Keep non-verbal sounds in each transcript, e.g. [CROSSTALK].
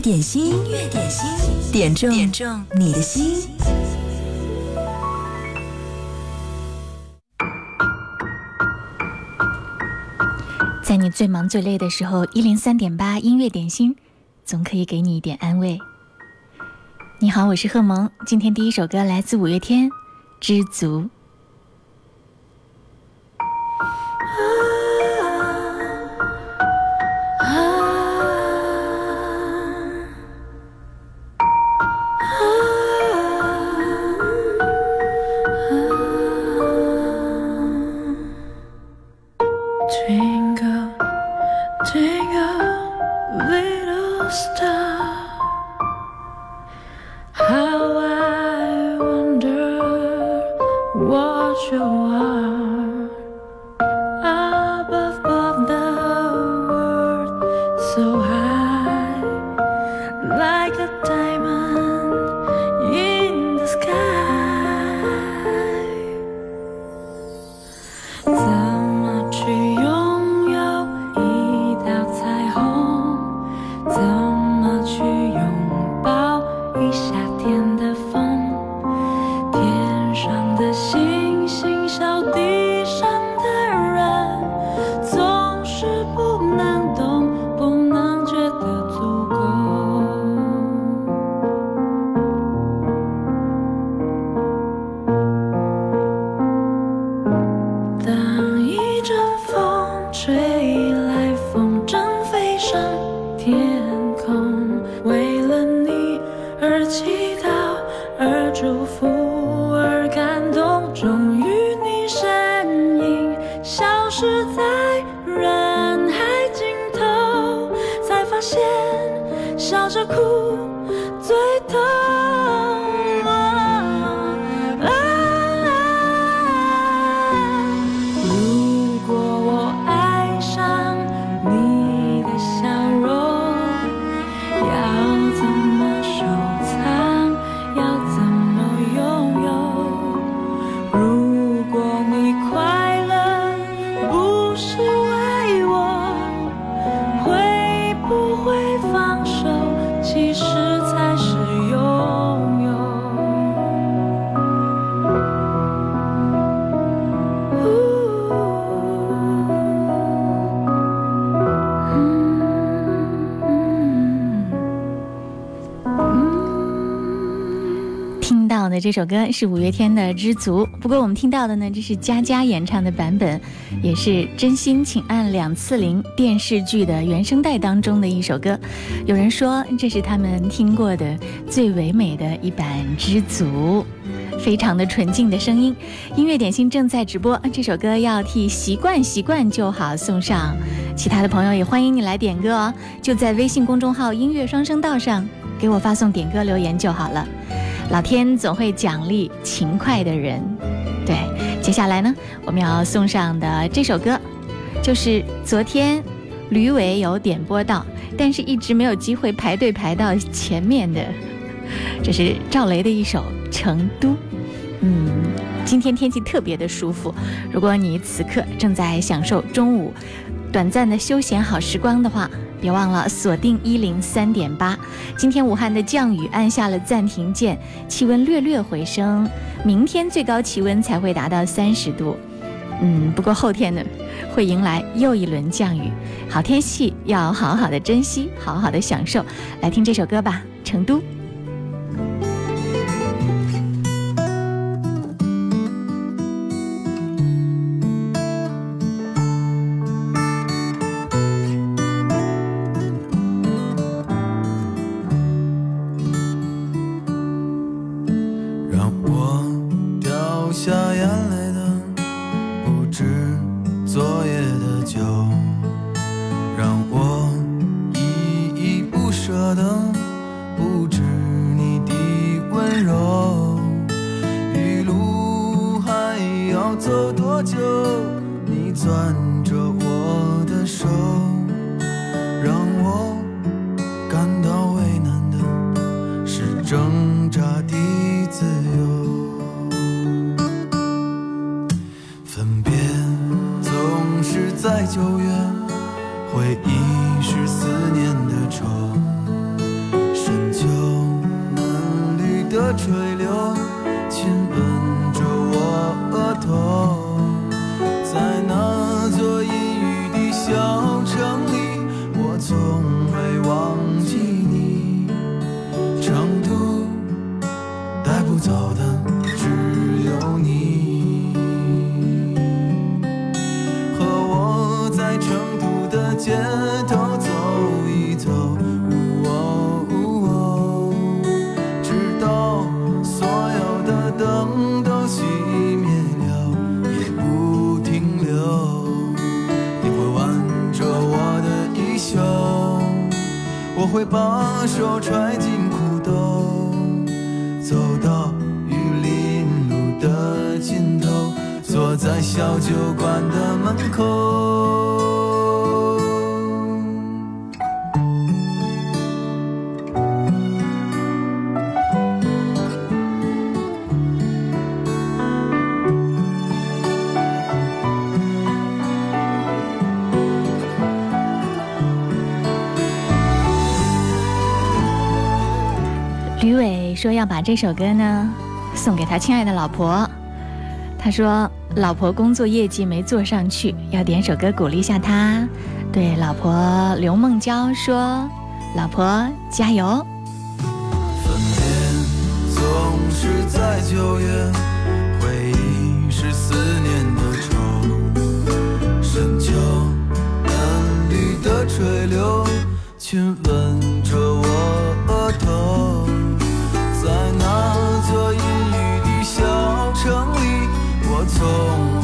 点心，音乐点心，点中点中你的心。在你最忙最累的时候，一零三点八音乐点心，总可以给你一点安慰。你好，我是贺萌，今天第一首歌来自五月天，《知足》。到的这首歌是五月天的《知足》，不过我们听到的呢，这是佳佳演唱的版本，也是《真心请按两次铃》电视剧的原声带当中的一首歌。有人说这是他们听过的最唯美的一版《知足》，非常的纯净的声音。音乐点心正在直播这首歌，要替习惯习惯就好送上。其他的朋友也欢迎你来点歌哦，就在微信公众号“音乐双声道”上给我发送点歌留言就好了。老天总会奖励勤快的人，对。接下来呢，我们要送上的这首歌，就是昨天吕伟有点播到，但是一直没有机会排队排到前面的，这是赵雷的一首《成都》。嗯，今天天气特别的舒服，如果你此刻正在享受中午短暂的休闲好时光的话。别忘了锁定一零三点八。今天武汉的降雨按下了暂停键，气温略略回升，明天最高气温才会达到三十度。嗯，不过后天呢，会迎来又一轮降雨。好天气要好好的珍惜，好好的享受。来听这首歌吧，《成都》。熄灭了也不停留。你会挽着我的衣袖，我会把手揣进裤兜，走到玉林路的尽头，坐在小酒馆的门口。这首歌呢送给他亲爱的老婆他说老婆工作业绩没做上去要点首歌鼓励一下他对老婆刘梦娇说老婆加油分别总是在九月回忆是思念的愁深秋嫩绿的垂柳亲吻着我走。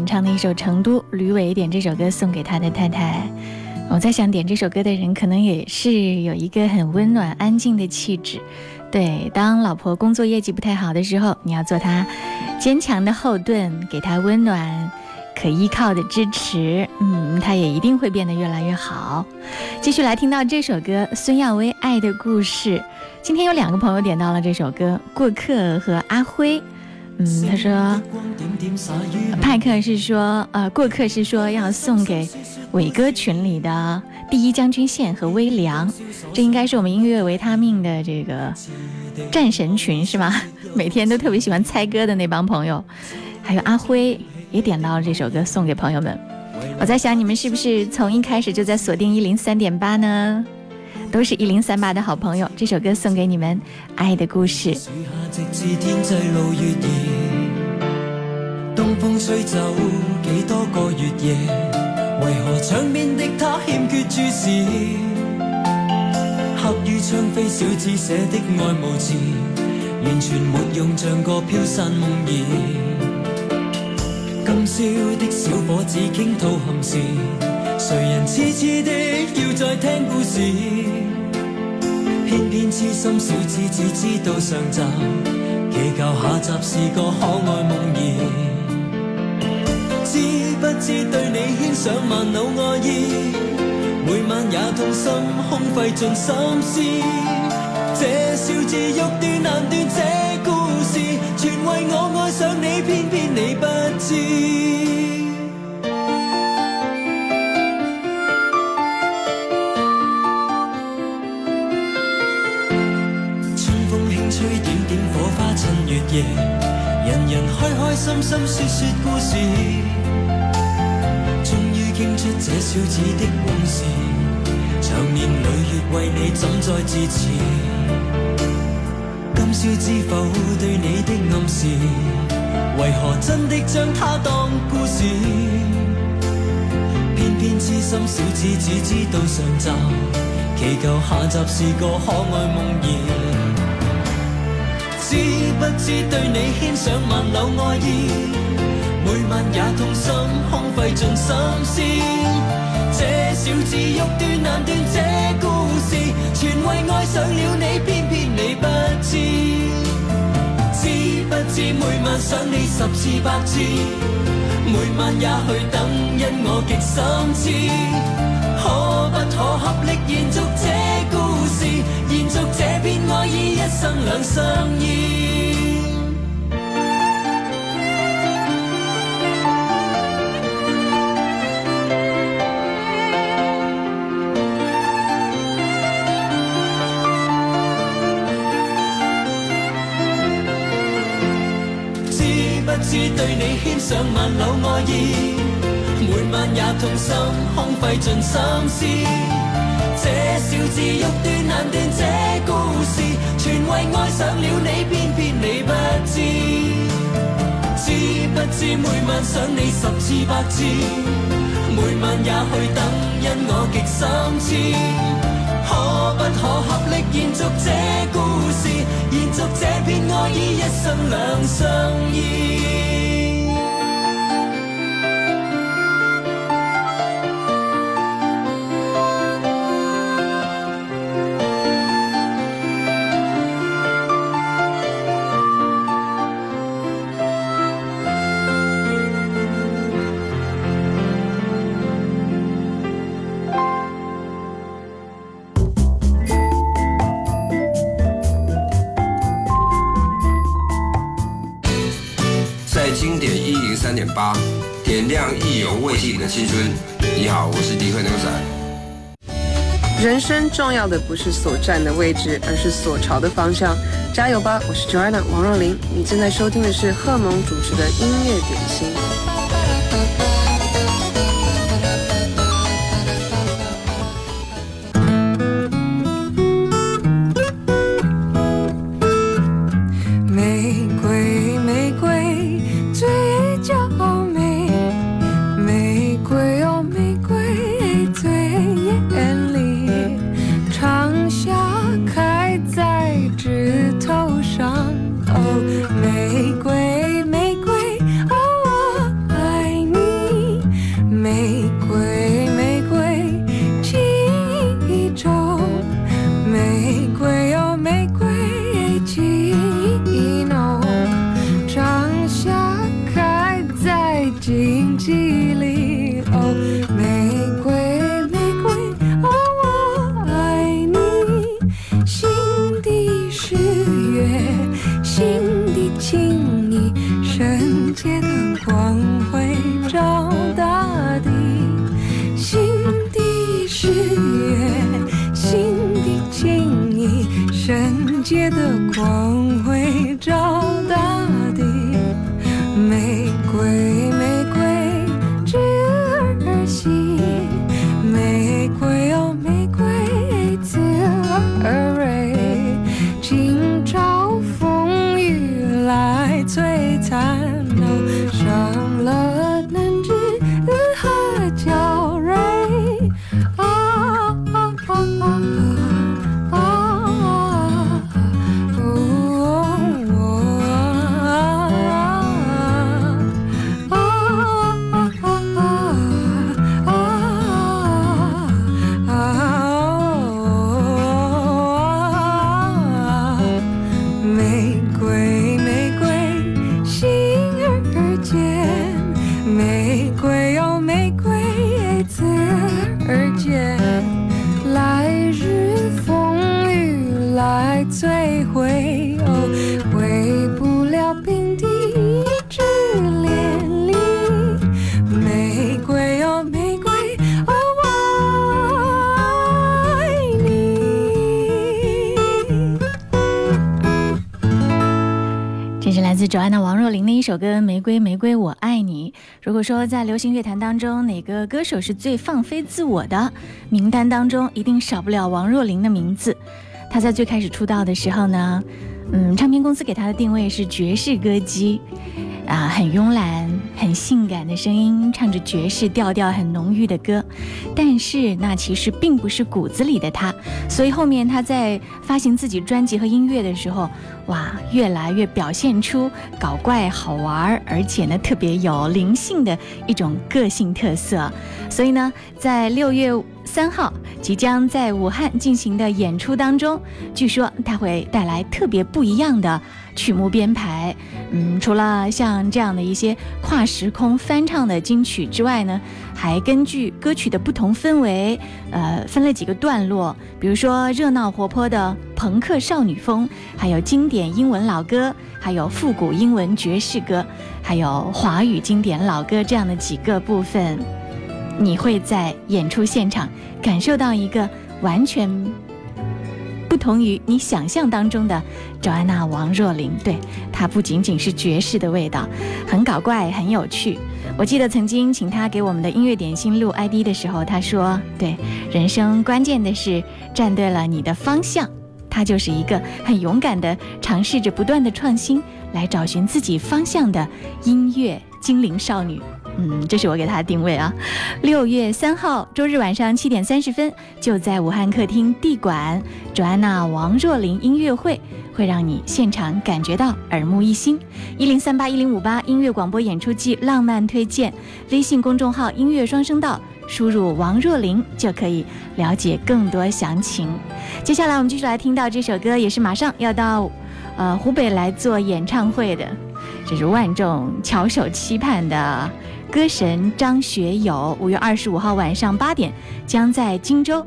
演唱的一首《成都》，吕伟点这首歌送给他的太太。我在想，点这首歌的人可能也是有一个很温暖、安静的气质。对，当老婆工作业绩不太好的时候，你要做她坚强的后盾，给她温暖、可依靠的支持。嗯，她也一定会变得越来越好。继续来听到这首歌《孙耀威爱的故事》。今天有两个朋友点到了这首歌，《过客》和阿辉。嗯，他说，派克是说，呃，过客是说要送给伟哥群里的第一将军线和微凉，这应该是我们音乐维他命的这个战神群是吗？[LAUGHS] 每天都特别喜欢猜歌的那帮朋友，还有阿辉也点到了这首歌送给朋友们。我在想，你们是不是从一开始就在锁定一零三点八呢？都是一零三八的好朋友。这首歌送给你们，《爱的故事》。东风吹走几多个月夜，为何窗边的他欠缺注视？黑于窗扉小子写的爱无字，完全没用，像个飘散梦儿。今宵的小伙子倾吐憾事，谁人痴痴的要再听故事？偏偏痴心小子只知道上集，祈求下集是个可爱梦儿。知不知对你牵上万缕爱意，每晚也痛心空费尽心思。这小字欲断难断，这故事全为我爱上你，偏偏你不知。夜，人人开开心心说说故事，终于倾出这小子的往事，长年累月为你枕在字持？今宵知否对你的暗示，为何真的将它当故事？偏偏痴心小子只知道上集，祈求下集是个可爱梦言。知不知，对你牵上万缕爱意，每晚也痛心，空费尽心思。这小字欲断难断，这故事全为爱上了你，偏偏你不知。知不知，每晚想你十次百次，每晚也去等，因我极心痴。可不可合力延续这？祝这片爱意一生两相依。知不知对你牵上万缕爱意，每晚也痛心，空费尽心思。这小字欲断难断，这故事全为爱上了你，偏偏你不知，知不知每晚想你十次百次，每晚也去等，因我极心痴。可不可合力延续这故事，延续这片爱意，一生两相依。你的青春，你好，我是迪克牛仔。人生重要的不是所站的位置，而是所朝的方向。加油吧，我是 j o a n n a 王若琳。你正在收听的是贺蒙主持的音乐点心。如果说在流行乐坛当中哪个歌手是最放飞自我的，名单当中一定少不了王若琳的名字。她在最开始出道的时候呢，嗯，唱片公司给她的定位是爵士歌姬。啊，很慵懒、很性感的声音，唱着爵士调调很浓郁的歌，但是那其实并不是骨子里的他，所以后面他在发行自己专辑和音乐的时候，哇，越来越表现出搞怪、好玩，而且呢特别有灵性的一种个性特色，所以呢，在六月三号即将在武汉进行的演出当中，据说他会带来特别不一样的。曲目编排，嗯，除了像这样的一些跨时空翻唱的金曲之外呢，还根据歌曲的不同氛围，呃，分了几个段落，比如说热闹活泼的朋克少女风，还有经典英文老歌，还有复古英文爵士歌，还有华语经典老歌这样的几个部分，你会在演出现场感受到一个完全。同于你想象当中的赵安娜、王若琳，对她不仅仅是爵士的味道，很搞怪，很有趣。我记得曾经请她给我们的音乐点心录 ID 的时候，她说：“对，人生关键的是站对了你的方向。”她就是一个很勇敢的，尝试着不断的创新，来找寻自己方向的音乐精灵少女。嗯，这是我给他的定位啊。六月三号周日晚上七点三十分，就在武汉客厅地馆，卓安娜王若琳音乐会，会让你现场感觉到耳目一新。一零三八一零五八音乐广播演出季浪漫推荐，微信公众号音乐双声道，输入王若琳就可以了解更多详情。接下来我们继续来听到这首歌，也是马上要到，呃，湖北来做演唱会的，这是万众翘首期盼的。歌神张学友五月二十五号晚上八点，将在荆州，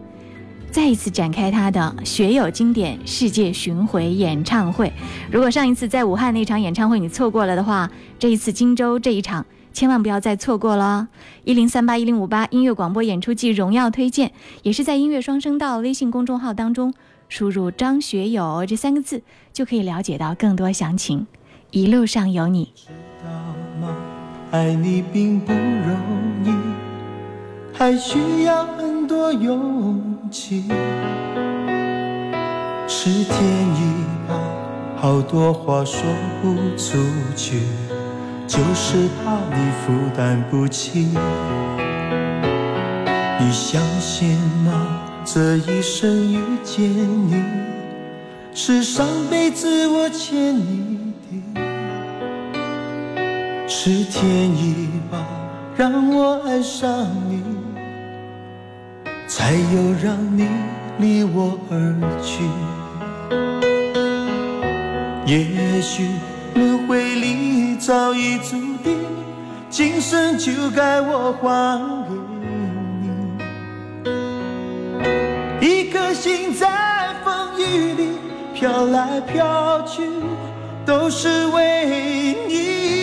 再一次展开他的学友经典世界巡回演唱会。如果上一次在武汉那场演唱会你错过了的话，这一次荆州这一场千万不要再错过了。一零三八一零五八音乐广播演出季荣耀推荐，也是在音乐双声道微信公众号当中输入“张学友”这三个字，就可以了解到更多详情。一路上有你。爱你并不容易，还需要很多勇气。是天意吧，好多话说不出去，就是怕你负担不起。你相信吗？这一生遇见你，是上辈子我欠你。是天意吧，让我爱上你，才又让你离我而去。也许轮回里早已注定，今生就该我还给你。一颗心在风雨里飘来飘去，都是为你。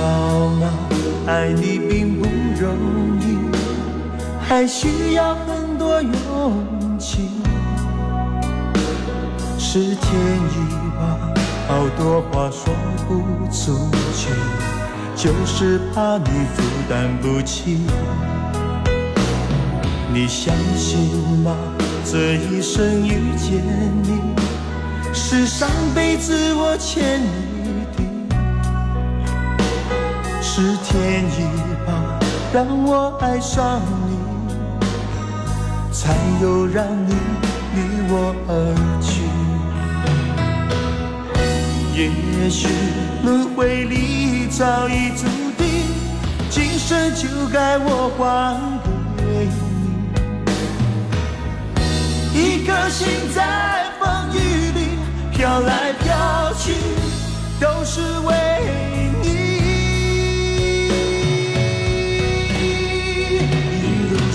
知道吗？爱你并不容易，还需要很多勇气。是天意吧？好多话说不出去，就是怕你负担不起。你相信吗？这一生遇见你，是上辈子我欠你。是天意吧，让我爱上你，才有让你离我而去。也许轮回里早已注定，今生就该我还给你。一颗心在风雨里飘来飘去，都是为。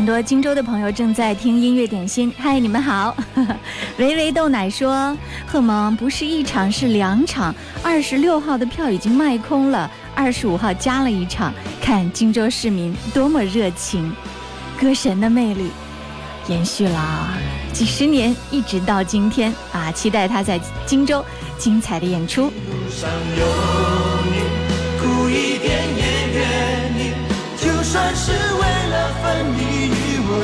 很多荆州的朋友正在听音乐点心，嗨，你们好！维 [LAUGHS] 维豆奶说，贺蒙不是一场是两场，二十六号的票已经卖空了，二十五号加了一场，看荆州市民多么热情，歌神的魅力延续了几十年，一直到今天啊！期待他在荆州精彩的演出。算是为了分离。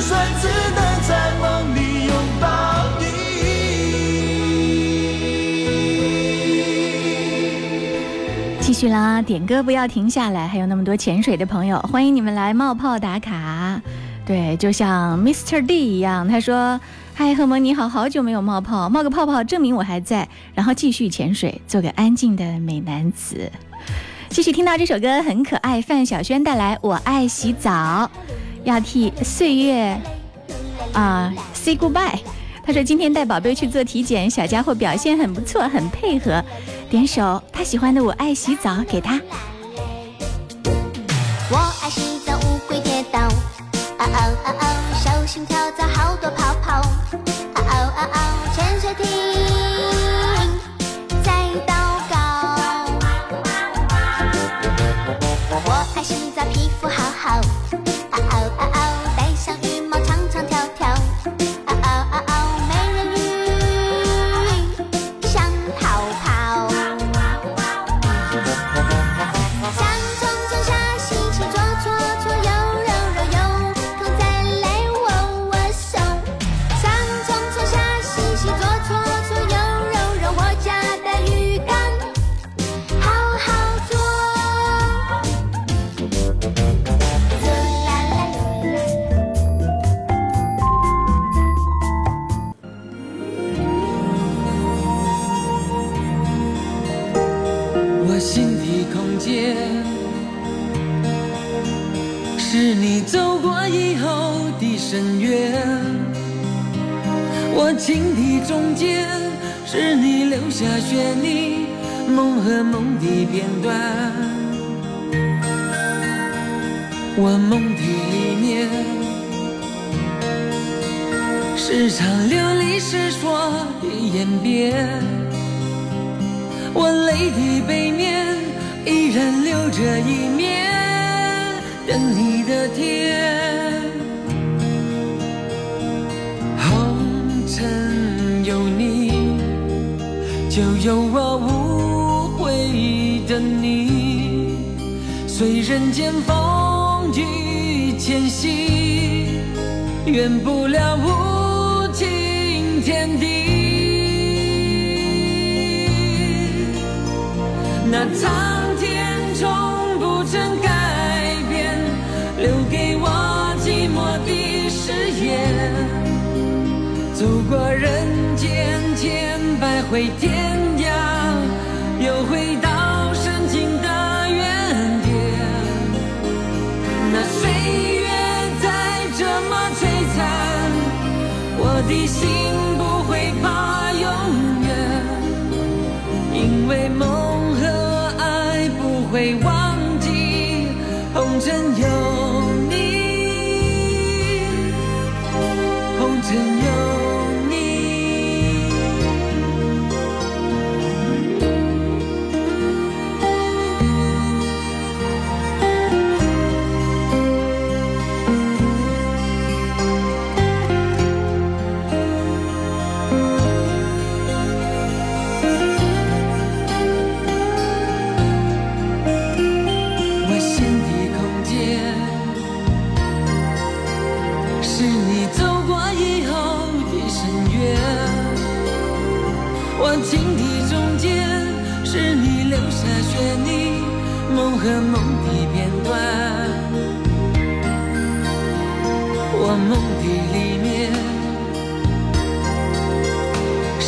算只能在梦里拥抱你。继续啦，点歌不要停下来，还有那么多潜水的朋友，欢迎你们来冒泡打卡。对，就像 Mr. D 一样，他说：“嗨，贺蒙，你好好久没有冒泡，冒个泡泡证明我还在，然后继续潜水，做个安静的美男子。”继续听到这首歌很可爱，范晓萱带来《我爱洗澡》。要替岁月啊 say goodbye。他说今天带宝贝去做体检，小家伙表现很不错，很配合。点首他喜欢的《我爱洗澡》，给他。我爱洗澡，乌龟跌倒，啊哦啊哦，小心跳蚤好多泡泡，啊哦啊哦，潜水艇。从不曾改变，留给我寂寞的誓言。走过人间千百回天涯，又回到深情的原点。那岁月再怎么璀璨，我的心。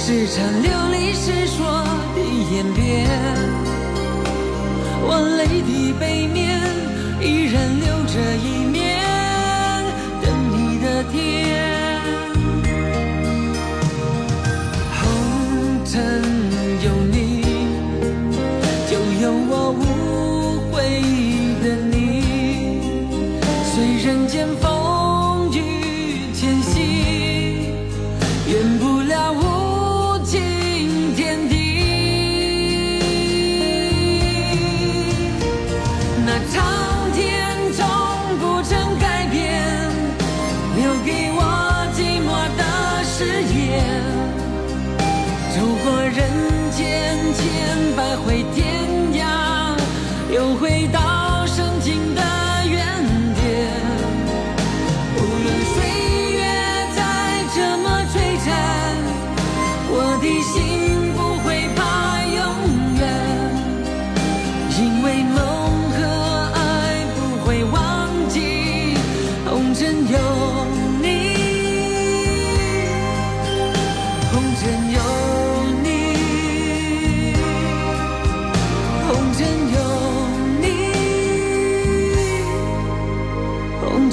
是场流离失所的演变，我泪的背面依然留着一面，等你的天。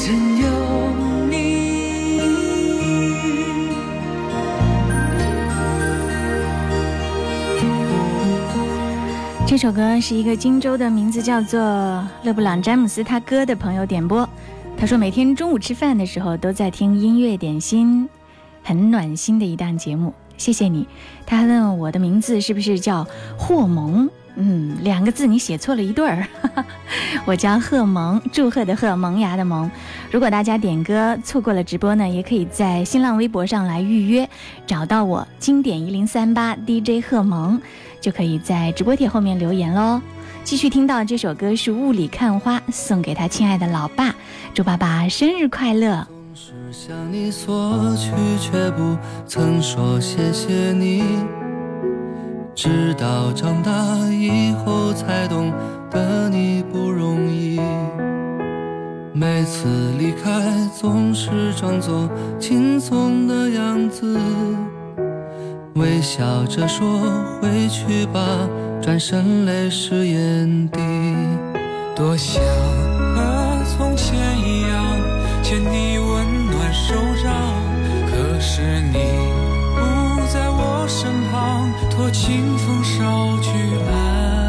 真有你！这首歌是一个荆州的名字，叫做勒布朗詹姆斯，他哥的朋友点播。他说每天中午吃饭的时候都在听音乐点心，很暖心的一档节目。谢谢你。他问我的名字是不是叫霍蒙。嗯，两个字你写错了一对儿，[LAUGHS] 我叫贺萌，祝贺的贺，萌芽的萌。如果大家点歌错过了直播呢，也可以在新浪微博上来预约，找到我经典一零三八 DJ 贺萌，就可以在直播帖后面留言喽。继续听到这首歌是雾里看花，送给他亲爱的老爸，祝爸爸生日快乐。向你你。索取，却不曾说谢谢直到长大以后才懂得你不容易，每次离开总是装作轻松的样子，微笑着说回去吧，转身泪湿眼底，多想和从前。清风捎去安。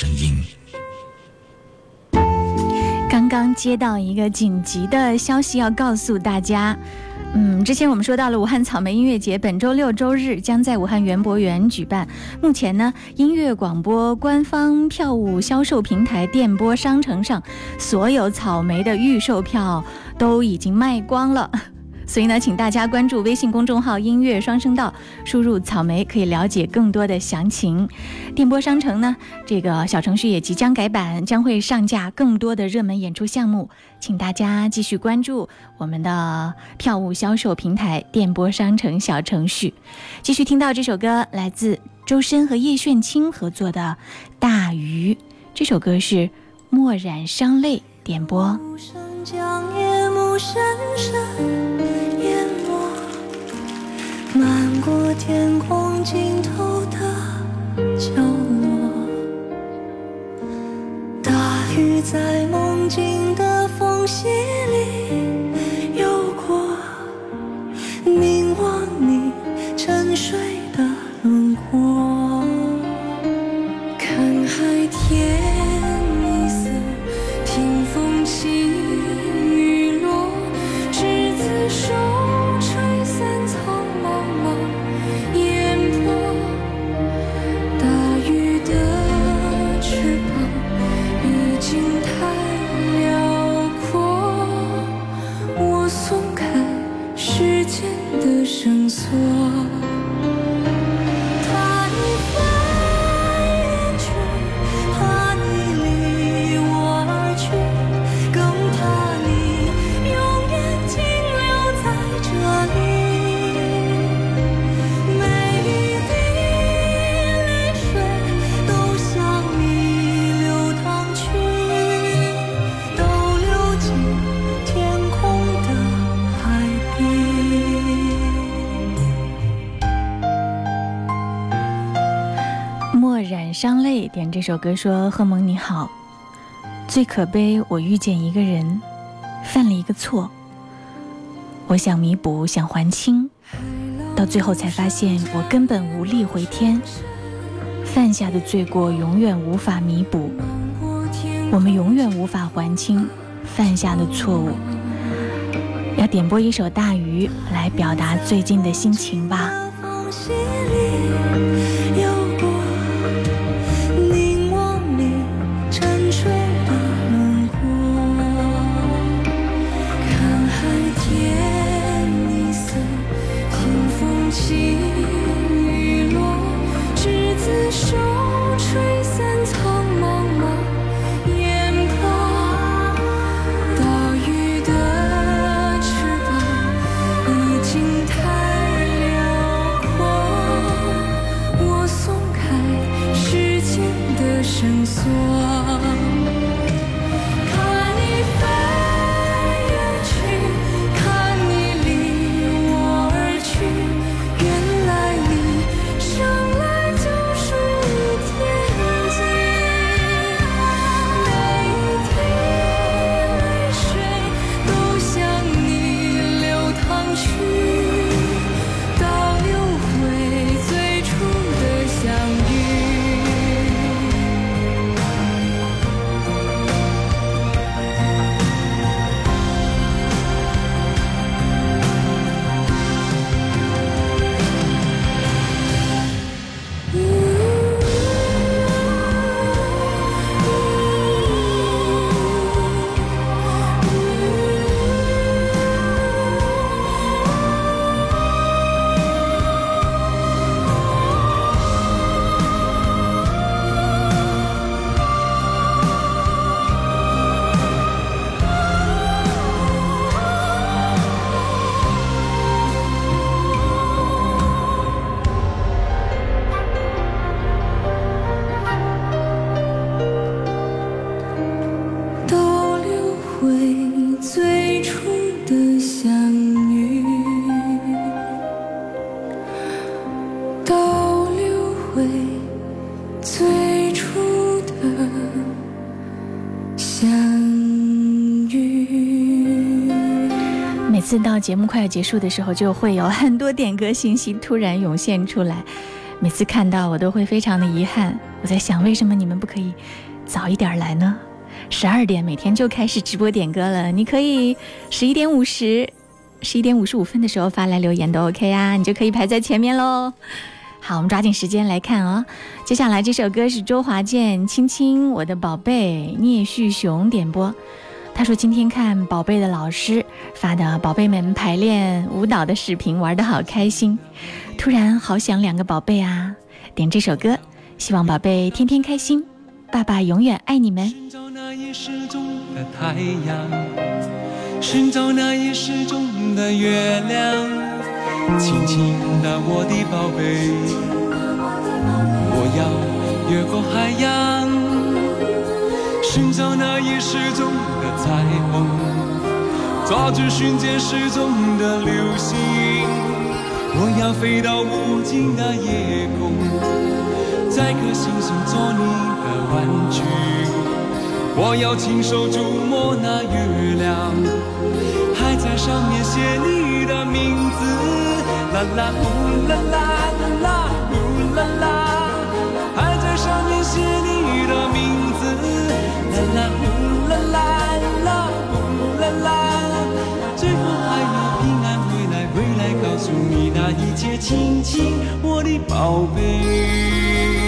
声音。刚刚接到一个紧急的消息要告诉大家，嗯，之前我们说到了武汉草莓音乐节，本周六周日将在武汉园博园举办。目前呢，音乐广播官方票务销售平台电波商城上，所有草莓的预售票都已经卖光了。所以呢，请大家关注微信公众号“音乐双声道”，输入“草莓”可以了解更多的详情。电波商城呢，这个小程序也即将改版，将会上架更多的热门演出项目，请大家继续关注我们的票务销售平台——电波商城小程序。继续听到这首歌，来自周深和叶炫清合作的《大鱼》。这首歌是墨染伤泪点播。深深淹没，漫过天空尽头的角落。大雨在梦境的缝隙里游过，凝望你沉睡。一首歌说：“贺蒙你好，最可悲，我遇见一个人，犯了一个错。我想弥补，想还清，到最后才发现我根本无力回天，犯下的罪过永远无法弥补，我们永远无法还清犯下的错误。要点播一首《大鱼》来表达最近的心情吧。”节目快要结束的时候，就会有很多点歌信息突然涌现出来。每次看到，我都会非常的遗憾。我在想，为什么你们不可以早一点来呢？十二点每天就开始直播点歌了，你可以十一点五十、十一点五十五分的时候发来留言都 OK 啊，你就可以排在前面喽。好，我们抓紧时间来看哦。接下来这首歌是周华健《亲亲我的宝贝》，聂旭雄点播。他说今天看宝贝的老师发的宝贝们排练舞蹈的视频玩的好开心突然好想两个宝贝啊点这首歌希望宝贝天天开心爸爸永远爱你们寻找那一时的太阳寻找那一世中的月亮亲亲的我的宝贝我要越过海洋寻找那已失踪的彩虹，抓住瞬间失踪的流星。我要飞到无尽的夜空，摘颗星星做你的玩具。我要亲手触摸那月亮，还在上面写你的名字。啦啦啦啦啦啦呼啦啦，还在上面写。啦啦呼啦啦啦呼啦啦，最后还平安回来，回来告诉你那一切，亲亲我的宝贝。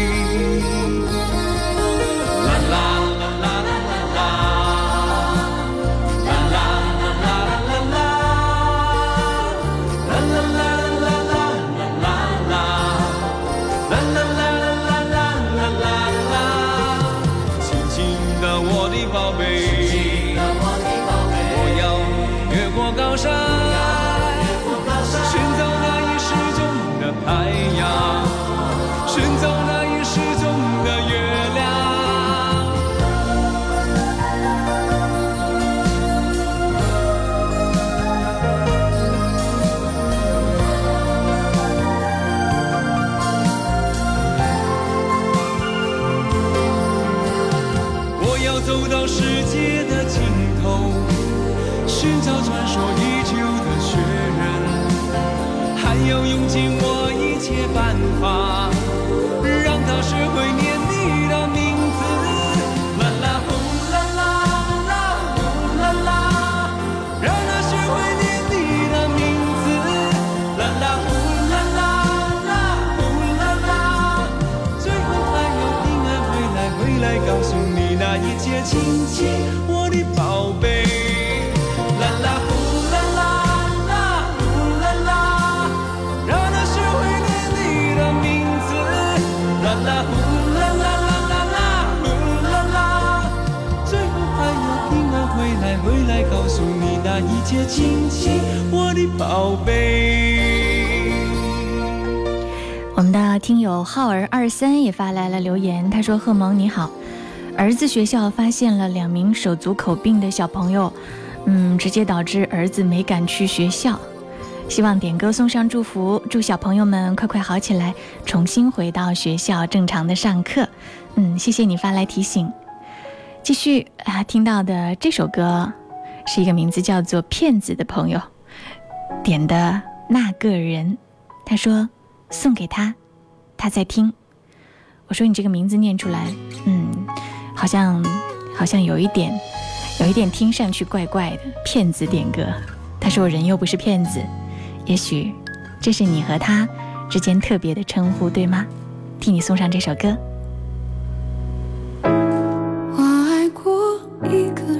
说贺萌你好，儿子学校发现了两名手足口病的小朋友，嗯，直接导致儿子没敢去学校。希望点歌送上祝福，祝小朋友们快快好起来，重新回到学校正常的上课。嗯，谢谢你发来提醒。继续啊，听到的这首歌是一个名字叫做骗子的朋友点的那个人，他说送给他，他在听。我说你这个名字念出来，嗯，好像，好像有一点，有一点听上去怪怪的。骗子点歌，他说我人又不是骗子，也许，这是你和他之间特别的称呼，对吗？替你送上这首歌。我爱过一个。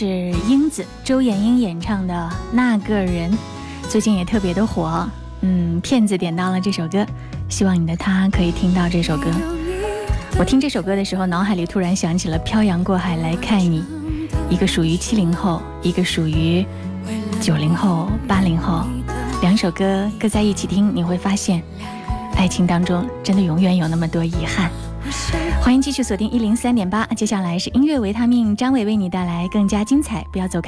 是英子，周艳英演唱的那个人，最近也特别的火。嗯，骗子点到了这首歌，希望你的他可以听到这首歌。我听这首歌的时候，脑海里突然想起了《漂洋过海来看你》，一个属于七零后，一个属于九零后、八零后，两首歌搁在一起听，你会发现，爱情当中真的永远有那么多遗憾。欢迎继续锁定一零三点八，接下来是音乐维他命，张伟为你带来更加精彩，不要走开。